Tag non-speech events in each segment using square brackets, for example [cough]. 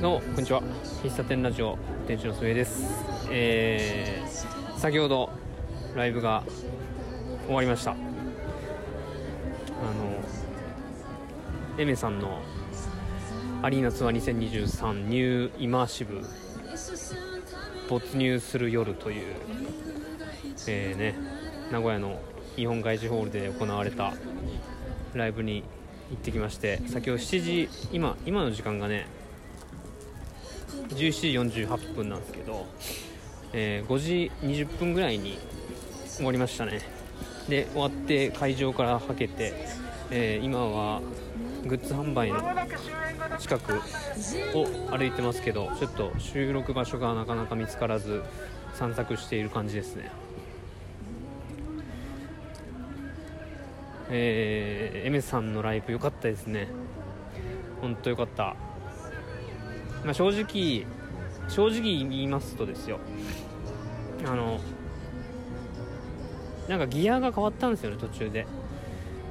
どうもこんにちは。喫茶店ラジオ店長のすべです。えー、先ほどライブが終わりました。あのエメさんのアリーナツアー2023ニューイマーシブ没入する夜というえーね名古屋の日本外事ホールで行われたライブに行ってきまして先ほど7時今今の時間がね17時48分なんですけど、えー、5時20分ぐらいに終わりましたね。で終わって会場からはけて、えー、今はグッズ販売の近くを歩いてますけどちょっと収録場所がなかなか見つからず散策している感じですね。えー、エメさんのライブ良かったですね。本当良かった。まあ、正直正直言いますとですよ。あのなんかギアが変わったんですよね途中で。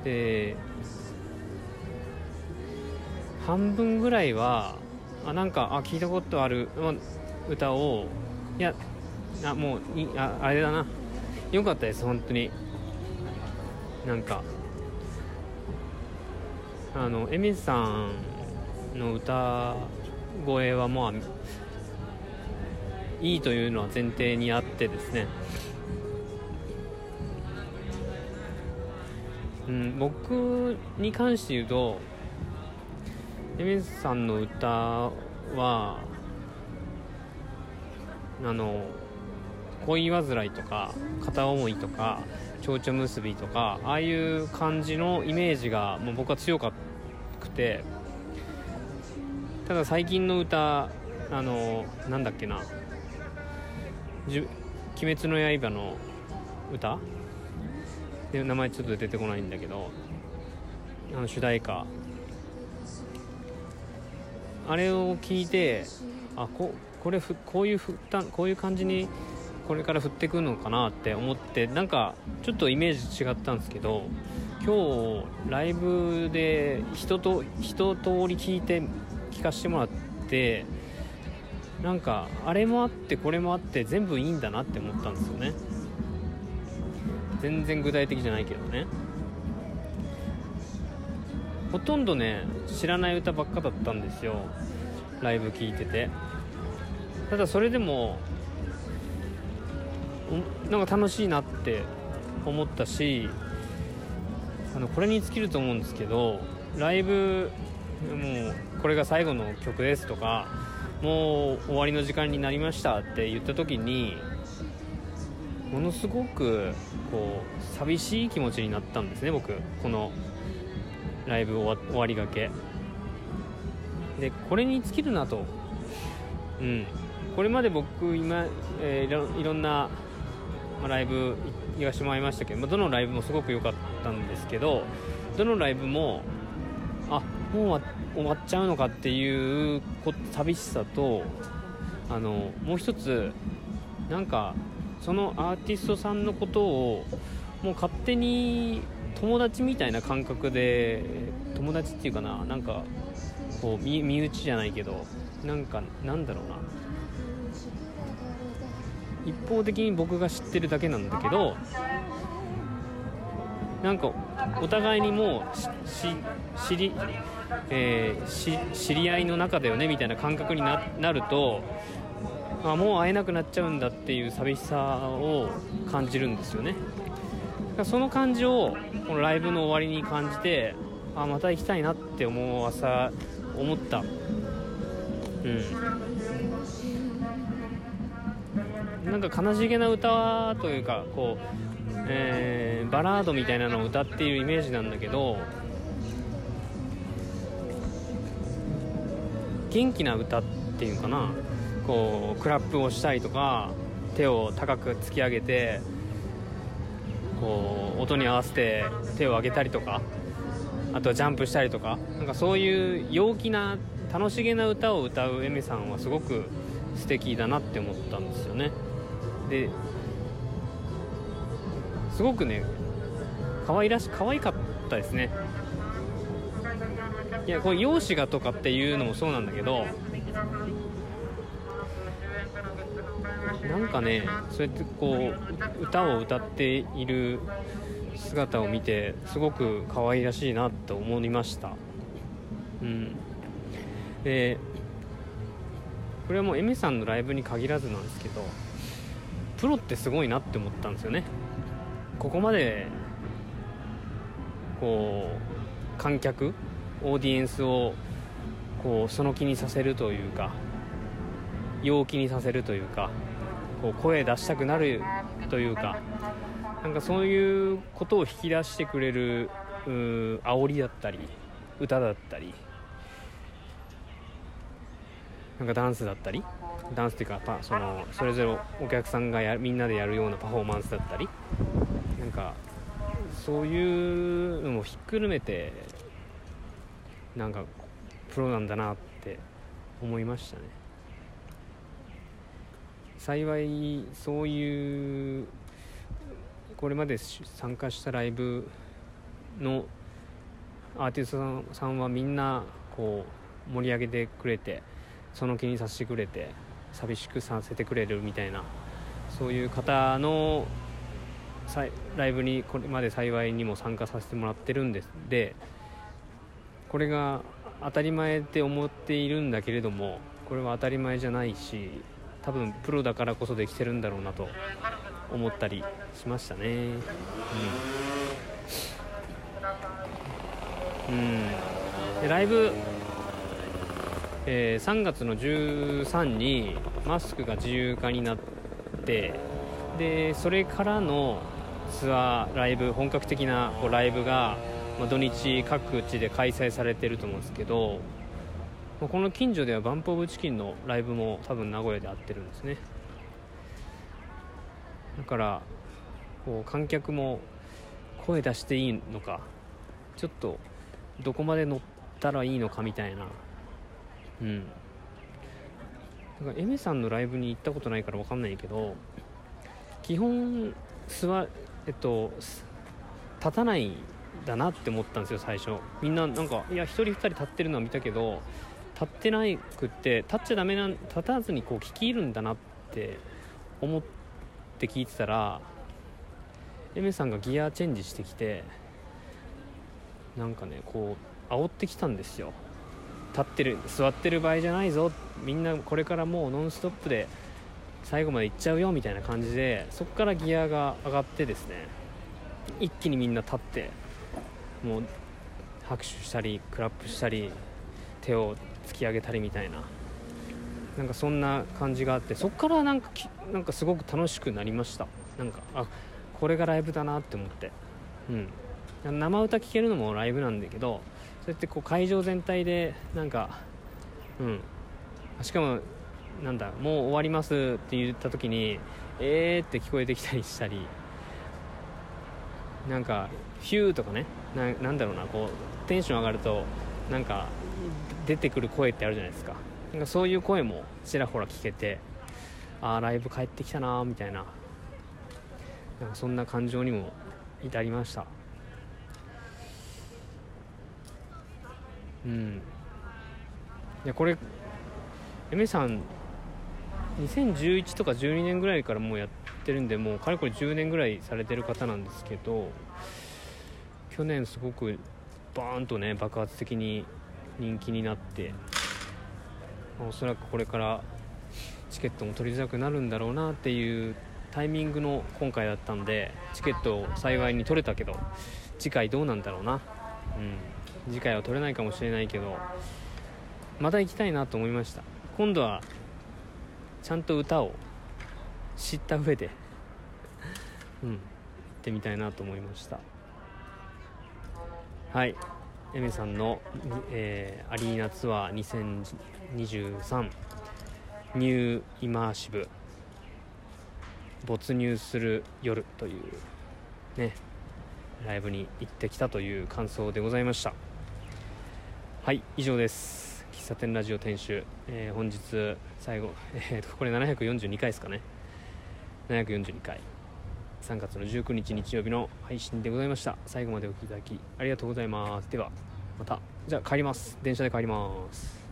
で半分ぐらいはあなんかあ聞いたことある歌をいやあもういああれだな。よかったです本当に。なんかあのエミさんの歌声はまあいいというのは前提にあってですね、うん、僕に関して言うとエミスさんの歌はあの恋煩いとか片思いとか蝶々結びとかああいう感じのイメージがもう僕は強くてただ最近の歌あのなんだっけな「鬼滅の刃」の歌？で名前ちょっと出てこないんだけど。あの主題歌。あれを聞いてあここれふこういうふったこういう感じにこれから振ってくるのかなって思ってなんかちょっとイメージ違ったんですけど今日ライブで人と一通り聞いて聞かせてもらってなんかあれもあってこれもあって全部いいんだなって思ったんですよね。全然具体的じゃないけどね。ほとんどね知らない歌ばっかだったんですよ。ライブ聴いてて。ただそれでもなんか楽しいなって思ったしあのこれに尽きると思うんですけどライブもうこれが最後の曲ですとかもう終わりの時間になりましたって言った時にものすごくこう寂しい気持ちになったんですね僕。このライブ終わりがけ。でこれに尽きるなと。うん。これまで僕今、えー、いろんな、まあ、ライブ行かしてもらいましたけど、まあ、どのライブもすごく良かったんですけどどのライブもあもう終わっちゃうのかっていう寂しさとあのもう一つなんかそのアーティストさんのことをもう勝手に友達みたいな感覚で友達っていうかななんかこう身身内じゃないけどなんかなんだろうな。一方的に僕が知ってるだけなんだけどなんかお互いにもう知りえー、知り合いの中だよねみたいな感覚になるとあもう会えなくなっちゃうんだっていう寂しさを感じるんですよね。その感じをこのライブの終わりに感じてあまた行きたいなって思わさ思った。うん。なんか悲しげな歌というかこう、えー、バラードみたいなのを歌っているイメージなんだけど元気な歌っていうかなこうクラップをしたりとか手を高く突き上げてこう音に合わせて手を上げたりとかあとはジャンプしたりとかなんかそういう陽気な楽しげな歌を歌うエミさんはすごく素敵だなって思ったんですよね。ですごくね可愛らし可愛かったですね。いやこれ容姿がとかっていうのもそうなんだけどなんかねそうやってこう歌を歌っている姿を見てすごく可愛らしいなと思いました。うん。でこれはもうエメさんのライブに限らずなんですけどプロってすごいなって思ったんですよね。ここまでこう観客オーディエンスをこうその気にさせるというか陽気にさせるというかこう声出したくなるというかなんかそういうことを引き出してくれるう煽りだったり歌だったりなんかダンスだったりダンスっていうかそのそれぞれお客さんがやみんなでやるようなパフォーマンスだったりなんかそういうのもひっくるめてなんかプロなんだなって思いましたね。幸いそういうこれまで参加したライブのアーティストさんはみんなこう盛り上げてくれてその気にさせてくれて寂しくさせてくれるみたいなそういう方のライブにこれまで幸いにも参加させてもらってるんですでこれが当たり前って思っているんだけれどもこれは当たり前じゃないし多分プロだからこそできてるんだろうなと思ったりしましたね。うん、うん、でライブえー、3月の13にマスクが自由化になってでそれからのツアーライブ本格的なこうライブが、まあ、土日各地で開催されてると思うんですけど、まあ、この近所ではバンプ・オブ・チキンのライブも多分名古屋であってるんですね。だからこう観客も声出していいのかちょっとどこまで乗ったらいいのかみたいな。うん。だからエメさんのライブに行ったことないから分かんないけど基本座えっと立たないだなって思ったんですよ最初。みんななんかいや1人2人立ってるのは見たけど立ってないくって立っちゃダメな立たずにこう聞き入るんだなって思って聞いてたらエメさんがギアチェンジしてきてなんかねこう煽ってきたんですよ。立ってる座ってる場合じゃないぞ。みんなこれからもうノンストップで最後まで行っちゃうよみたいな感じでそこからギアが上がってですね一気にみんな立ってもう拍手したりクラップしたり手を突き上げたりみたいななんかそんな感じがあってそこからなんかなんかすごく楽しくなりました。なんかあこれがライブだなって思って。うん。生歌聴けるのもライブなんだけどそうやってこう会場全体でなんかうん。しかもなんだもう終わりますって言った時にえーって聞こえてきたりしたりなんかヒューとかねななんだろうなこうテンション上がるとなんか出てくる声ってあるじゃないですか。なんかそういう声もちらほら聞けてああライブ帰ってきたなーみたいな。なんかそんな感情にも至りました。うん。いやこれエメさん2011とか12年ぐらいからもうやってるんでもうかれこれ10年ぐらいされてる方なんですけど去年すごくバーンとね爆発的に人気になっておそらくこれからチケットも取りづらくなるんだろうなっていうタイミングの今回だったんでチケットを幸いに取れたけど次回どうなんだろうな。うん次回は取れないかもしれないけどまた行きたいなと思いました。今度はちゃんと歌を知った上で [laughs] うん行ってみたいなと思いました。はい。エメさんの、えー、アリーナツアー2023ニューイマーシブ没入する夜というねライブに行ってきたという感想でございました。はい以上です。喫茶店ラジオ店主、えー、本日最後、えー、これ742回ですかね。742回。3月の19日日曜日の配信でございました。最後までお聴きいただきありがとうございます。ではまた。じゃあ帰ります。電車で帰ります。